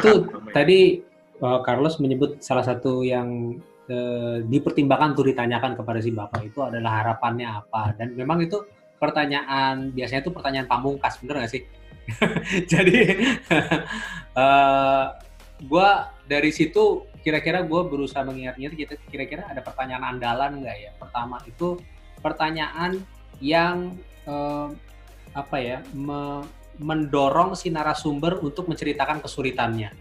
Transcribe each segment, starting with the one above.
itu tadi uh, Carlos menyebut salah satu yang uh, dipertimbangkan untuk ditanyakan kepada si bapak itu adalah harapannya apa. Dan memang itu pertanyaan biasanya itu pertanyaan pamungkas bener nggak sih? Jadi uh, gue dari situ kira-kira gue berusaha mengingat-ingat kira-kira ada pertanyaan andalan nggak ya? Pertama itu pertanyaan yang uh, apa ya me mendorong si narasumber untuk menceritakan kesulitannya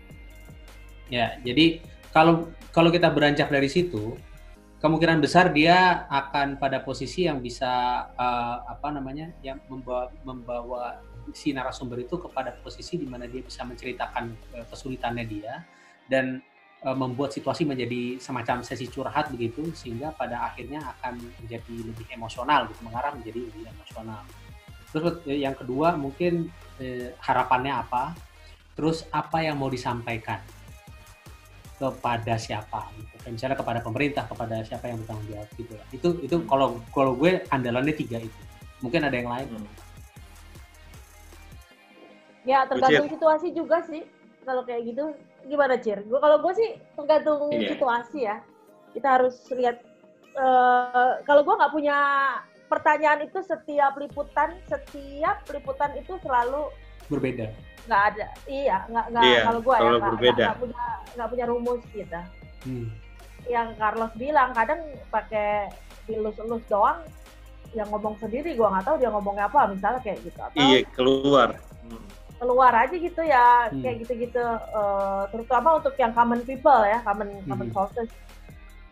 ya jadi kalau kalau kita beranjak dari situ kemungkinan besar dia akan pada posisi yang bisa uh, apa namanya yang membawa membawa si narasumber itu kepada posisi di mana dia bisa menceritakan uh, kesulitannya dia dan uh, membuat situasi menjadi semacam sesi curhat begitu sehingga pada akhirnya akan menjadi lebih emosional gitu mengarah menjadi lebih emosional. Terus yang kedua mungkin eh, harapannya apa? Terus apa yang mau disampaikan kepada siapa? Gitu. Misalnya kepada pemerintah, kepada siapa yang bertanggung jawab gitu. Itu itu kalau kalau gue andalannya tiga itu. Mungkin ada yang lain. Hmm. Ya tergantung situasi juga sih kalau kayak gitu gimana Cir? Gue kalau gue sih tergantung yeah. situasi ya. Kita harus lihat. Uh, kalau gue nggak punya pertanyaan itu setiap liputan, setiap liputan itu selalu berbeda. Nggak ada, iya, nggak nggak yeah, kalau gue ya nggak, nggak, punya nggak punya rumus gitu. Hmm. Yang Carlos bilang kadang pakai ilus-ilus doang, yang ngomong sendiri gue nggak tahu dia ngomongnya apa, misalnya kayak gitu. Atau, iya keluar. Hmm keluar aja gitu ya hmm. kayak gitu-gitu uh, terutama untuk yang common people ya common hmm. common sources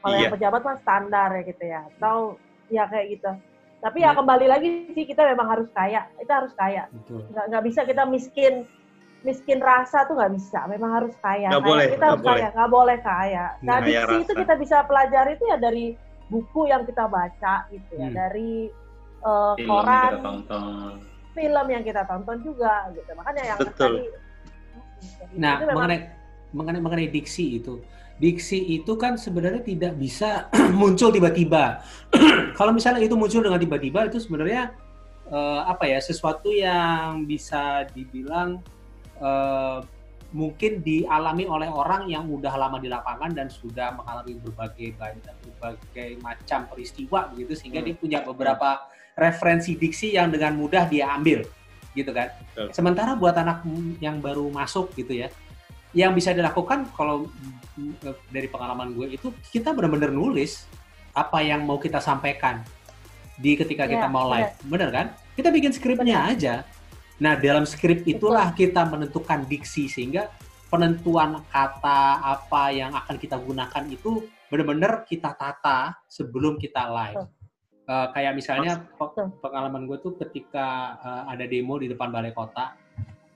kalau iya. yang pejabat mah standar ya gitu ya atau ya kayak gitu tapi ya hmm. kembali lagi sih kita memang harus kaya. Kita harus kaya. Nggak nggak bisa kita miskin miskin rasa tuh nggak bisa. Memang harus kaya. Nggak boleh, kita harus boleh. kaya nggak boleh kaya. Nah diksi itu kita bisa pelajari itu ya dari buku yang kita baca gitu ya. Hmm. dari uh, koran film yang kita tonton juga gitu. Makanya yang Betul. tadi nah mengenai mengenai mengenai diksi itu diksi itu kan sebenarnya tidak bisa muncul tiba-tiba kalau misalnya itu muncul dengan tiba-tiba itu sebenarnya uh, apa ya sesuatu yang bisa dibilang uh, mungkin dialami oleh orang yang udah lama di lapangan dan sudah mengalami berbagai berbagai macam peristiwa begitu sehingga hmm. dia punya beberapa referensi diksi yang dengan mudah dia ambil gitu kan. Betul. Sementara buat anak yang baru masuk gitu ya, yang bisa dilakukan kalau dari pengalaman gue itu kita benar-benar nulis apa yang mau kita sampaikan di ketika kita yeah, mau live, yeah. bener kan? Kita bikin skripnya aja. Nah dalam skrip itulah Betul. kita menentukan diksi sehingga penentuan kata apa yang akan kita gunakan itu benar-benar kita tata sebelum kita live. Betul uh, kayak misalnya pengalaman gue tuh ketika uh, ada demo di depan balai kota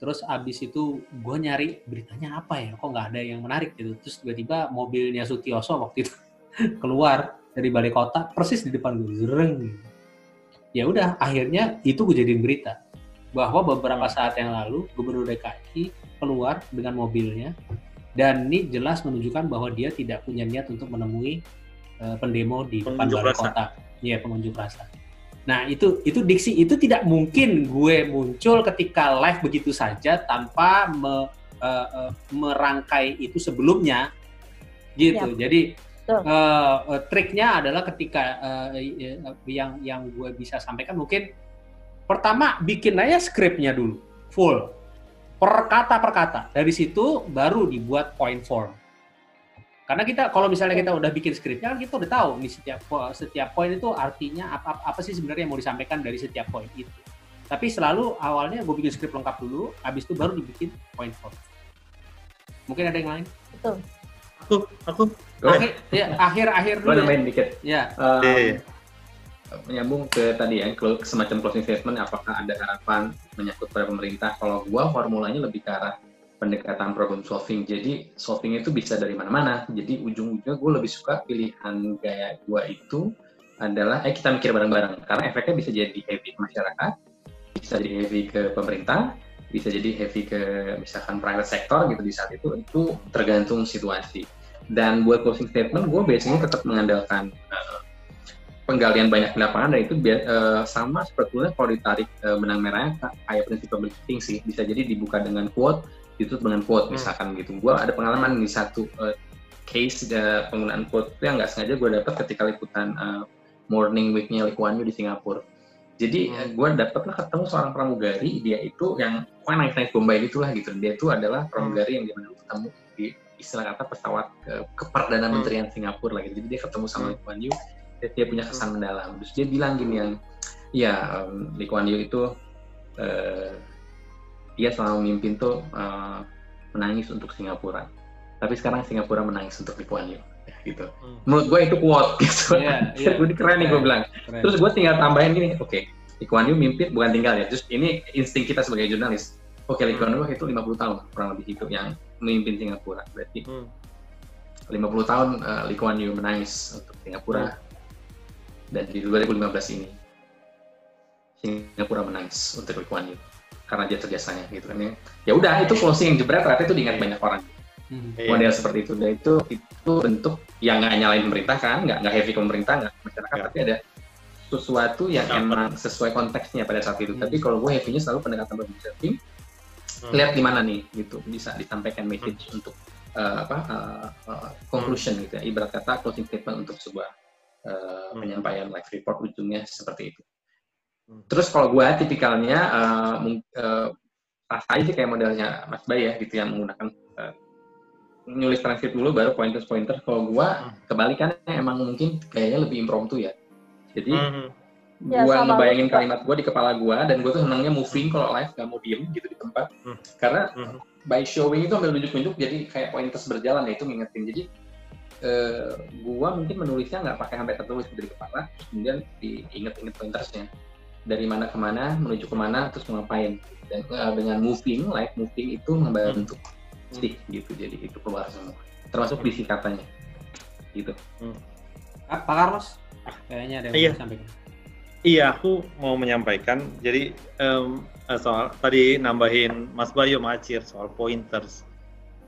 terus abis itu gue nyari beritanya apa ya? Kok nggak ada yang menarik gitu. Terus tiba-tiba mobilnya Sutioso waktu itu keluar dari balai kota persis di depan gue zereng ya udah akhirnya itu gue jadiin berita. Bahwa beberapa saat yang lalu gubernur DKI keluar dengan mobilnya. Dan ini jelas menunjukkan bahwa dia tidak punya niat untuk menemui uh, pendemo di depan balai kota. Iya pengunjuk rasa. Nah itu itu diksi itu tidak mungkin gue muncul ketika live begitu saja tanpa me, uh, uh, merangkai itu sebelumnya, gitu. Ya. Jadi uh, uh, triknya adalah ketika uh, yang yang gue bisa sampaikan mungkin pertama bikin aja skripnya dulu full per kata per kata. Dari situ baru dibuat point form. Karena kita kalau misalnya kita udah bikin skripnya kan kita udah tahu nih setiap setiap poin itu artinya apa, apa sih sebenarnya yang mau disampaikan dari setiap poin itu. Tapi selalu awalnya gue bikin skrip lengkap dulu, habis itu baru dibikin poin form. Mungkin ada yang lain? Betul. Aku, aku. Akhir, ya, akhir akhir dulu. Gue ya. nambahin dikit. Ya. Um, yeah. Menyambung ke tadi ya, semacam closing statement, apakah ada harapan menyangkut pada pemerintah? Kalau gue formulanya lebih ke arah pendekatan problem solving. Jadi solving itu bisa dari mana-mana. Jadi ujung-ujungnya gue lebih suka pilihan gaya gue itu adalah, eh kita mikir bareng-bareng. Karena efeknya bisa jadi heavy ke masyarakat, bisa jadi heavy ke pemerintah, bisa jadi heavy ke misalkan private sector gitu di saat itu. Itu tergantung situasi. Dan buat closing statement, gue biasanya tetap mengandalkan uh, penggalian banyak lapangan dan itu uh, sama sebetulnya kalau ditarik uh, benang merahnya kayak prinsip public sih bisa jadi dibuka dengan quote ditutup dengan quote hmm. misalkan gitu gue ada pengalaman di satu uh, case uh, penggunaan quote yang nggak sengaja gue dapat ketika liputan uh, morning weeknya Lee Kuan Yew di Singapura jadi hmm. gue dapet lah ketemu seorang pramugari dia itu yang pokoknya naik naik Bombay gitulah gitu dia itu adalah pramugari yang di mana ketemu di istilah kata pesawat ke, ke perdana hmm. menterian Singapura lagi jadi dia ketemu sama hmm. Lee Kuan Yew dia, punya kesan hmm. mendalam terus dia bilang gini yang ya um, Lee Kuan Yew itu uh, dia selama memimpin tuh uh, menangis untuk Singapura tapi sekarang Singapura menangis untuk Lee Kuan Yew gitu. Hmm. Menurut gue itu quote gitu. Yeah, yeah. gue keren nih gue bilang. Keren. Terus gue tinggal tambahin gini, oke, okay, Lee Kuan Yew mimpin bukan tinggal ya. Terus ini insting kita sebagai jurnalis. Oke, okay, Lee Kuan Yew itu 50 tahun kurang lebih itu yang memimpin Singapura. Berarti hmm. 50 tahun uh, Lee Kuan Yew menangis untuk Singapura. Hmm. Dan di 2015 ini Singapura menangis untuk Lee Kuan Yew karena dia jasanya gitu kan ya. Udah itu closing yang jebret ternyata itu diingat banyak orang. Hmm. Model seperti itu dan itu itu bentuk yang nggak nyalain pemerintah kan, nggak nggak heavy ke pemerintah nggak masyarakat, ya. tapi ada sesuatu yang Sampai. emang sesuai konteksnya pada saat itu. Hmm. Tapi kalau gue heavy-nya selalu pendekatan solving, hmm. lihat di mana nih gitu bisa disampaikan message hmm. untuk uh, apa uh, uh, conclusion hmm. gitu ya. Ibarat kata closing statement untuk sebuah uh, hmm. penyampaian live report ujungnya seperti itu. Hmm. Terus kalau gue tipikalnya uh, uh, rasa sih kayak modelnya Mas Bay ya gitu yang menggunakan uh, nulis transkrip dulu baru pointers pointer kalau gua hmm. kebalikannya emang mungkin kayaknya lebih impromptu ya jadi hmm. Ya, gua ngebayangin kalimat gua di kepala gua dan gua tuh senangnya moving kalau live gak mau diem gitu di tempat hmm. karena hmm. by showing itu ambil nunjuk-nunjuk jadi kayak pointers berjalan ya itu ngingetin jadi uh, gua mungkin menulisnya nggak pakai sampai tertulis dari kepala terus kemudian diinget-inget pointersnya dari mana ke mana menuju ke mana terus mau ngapain. Dan uh, dengan moving live moving itu membantu hmm. sih gitu jadi itu keluar semua. Termasuk di katanya. Gitu. Hmm. ah, Pak Carlos? Ah, kayaknya ada yang iya. mau sampaikan iya aku mau menyampaikan. Jadi um, soal tadi nambahin Mas Bayu Macir soal pointers.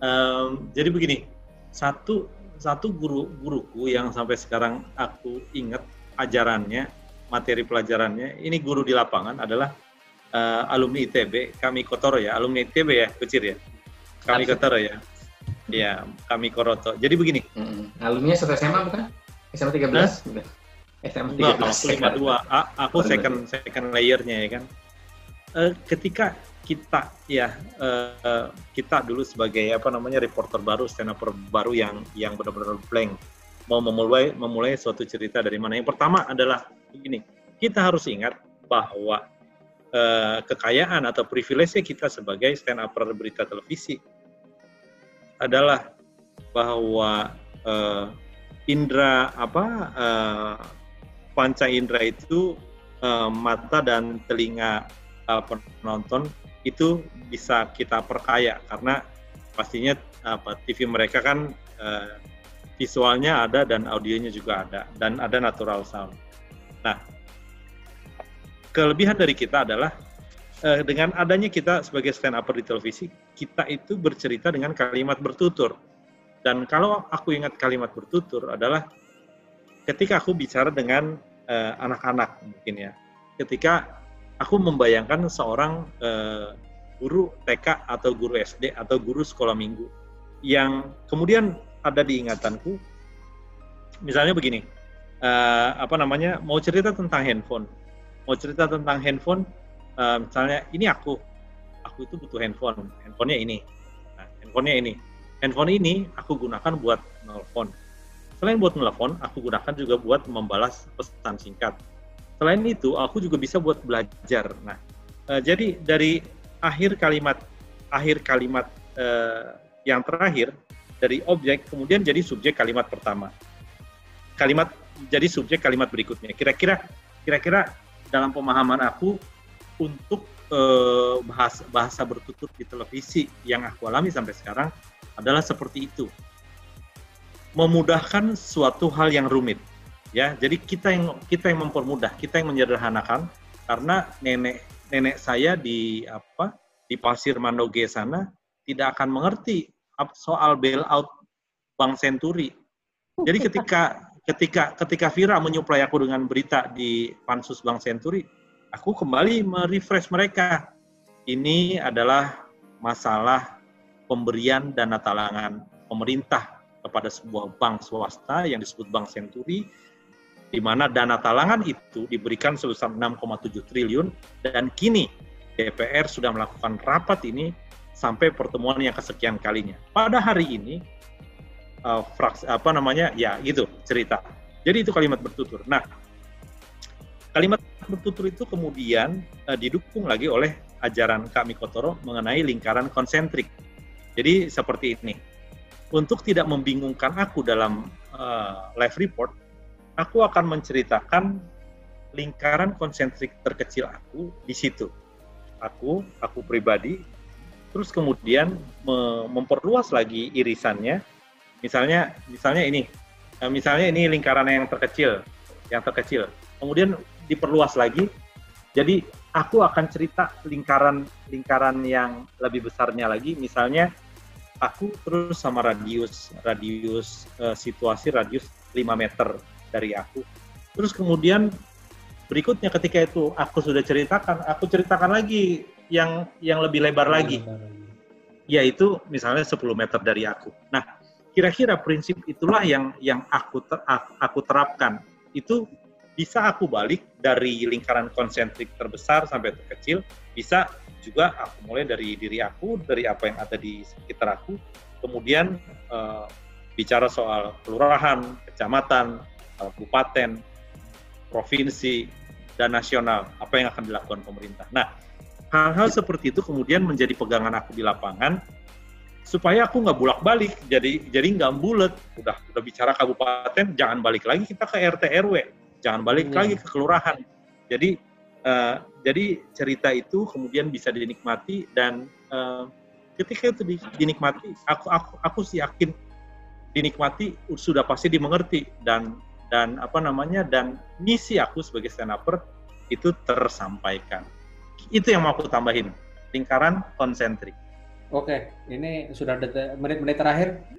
Um, jadi begini satu satu guru guruku yang sampai sekarang aku ingat ajarannya materi pelajarannya ini guru di lapangan adalah uh, alumni ITB kami Kotoro ya alumni ITB ya kecil ya kami Kotaro ya. Iya, kami Koroto. Jadi begini. Hmm. Alumni satu SMA bukan? SMA 13? Nah? SMA 13. Enggak, aku 52. A, aku second second layernya ya kan. Uh, ketika kita ya uh, kita dulu sebagai apa namanya reporter baru, stand up baru yang yang benar-benar blank mau memulai memulai suatu cerita dari mana. Yang pertama adalah begini, kita harus ingat bahwa uh, kekayaan atau privilege kita sebagai stand up berita televisi adalah bahwa uh, indera apa uh, panca indera itu uh, mata dan telinga uh, penonton itu bisa kita perkaya karena pastinya apa TV mereka kan uh, visualnya ada dan audionya juga ada dan ada natural sound. Nah, kelebihan dari kita adalah uh, dengan adanya kita sebagai stand up di televisi, kita itu bercerita dengan kalimat bertutur. Dan kalau aku ingat kalimat bertutur adalah ketika aku bicara dengan eh, anak-anak mungkin ya. Ketika aku membayangkan seorang uh, guru TK atau guru SD atau guru sekolah minggu yang kemudian ada di ingatanku misalnya begini uh, apa namanya mau cerita tentang handphone. Mau cerita tentang handphone uh, misalnya ini aku. Aku itu butuh handphone. Handphonenya ini. Nah, handphonenya ini. Handphone ini aku gunakan buat nelfon selain buat nelfon aku gunakan juga buat membalas pesan singkat. Selain itu aku juga bisa buat belajar. Nah uh, jadi dari akhir kalimat akhir kalimat uh, yang terakhir dari objek kemudian jadi subjek kalimat pertama. Kalimat jadi subjek kalimat berikutnya kira-kira kira-kira dalam pemahaman aku untuk eh, bahasa bahasa bertutur di televisi yang aku alami sampai sekarang adalah seperti itu. Memudahkan suatu hal yang rumit. Ya, jadi kita yang kita yang mempermudah, kita yang menyederhanakan karena nenek nenek saya di apa di Pasir Mandoge sana tidak akan mengerti soal bailout Bank Senturi. Jadi ketika ketika ketika Vira menyuplai aku dengan berita di Pansus Bank Senturi, aku kembali merefresh mereka. Ini adalah masalah pemberian dana talangan pemerintah kepada sebuah bank swasta yang disebut Bank Senturi, di mana dana talangan itu diberikan sebesar 6,7 triliun dan kini DPR sudah melakukan rapat ini sampai pertemuan yang kesekian kalinya. Pada hari ini, uh, fraks, apa namanya, ya itu cerita. Jadi itu kalimat bertutur. Nah, kalimat bertutur itu kemudian uh, didukung lagi oleh ajaran Kak Mikotoro mengenai lingkaran konsentrik. Jadi seperti ini. Untuk tidak membingungkan aku dalam uh, live report, aku akan menceritakan lingkaran konsentrik terkecil aku di situ aku, aku pribadi, terus kemudian memperluas lagi irisannya. Misalnya, misalnya ini, eh, misalnya ini lingkaran yang terkecil, yang terkecil. Kemudian diperluas lagi. Jadi aku akan cerita lingkaran lingkaran yang lebih besarnya lagi. Misalnya aku terus sama radius radius uh, situasi radius 5 meter dari aku. Terus kemudian berikutnya ketika itu aku sudah ceritakan, aku ceritakan lagi yang yang lebih lebar lagi. Yaitu misalnya 10 meter dari aku. Nah, kira-kira prinsip itulah yang yang aku ter, aku terapkan. Itu bisa aku balik dari lingkaran konsentrik terbesar sampai terkecil, bisa juga aku mulai dari diri aku, dari apa yang ada di sekitar aku, kemudian uh, bicara soal kelurahan, kecamatan, kabupaten, provinsi, dan nasional, apa yang akan dilakukan pemerintah. Nah, hal-hal seperti itu kemudian menjadi pegangan aku di lapangan, supaya aku nggak bolak-balik, jadi jadi nggak bulat. Udah udah bicara kabupaten, jangan balik lagi kita ke RT RW, jangan balik hmm. lagi ke kelurahan. Jadi uh, jadi cerita itu kemudian bisa dinikmati dan uh, ketika itu dinikmati, aku aku aku sih yakin dinikmati sudah pasti dimengerti dan dan apa namanya dan misi aku sebagai stand upper itu tersampaikan. Itu yang mau aku tambahin. Lingkaran konsentrik. Oke, ini sudah menit-menit terakhir.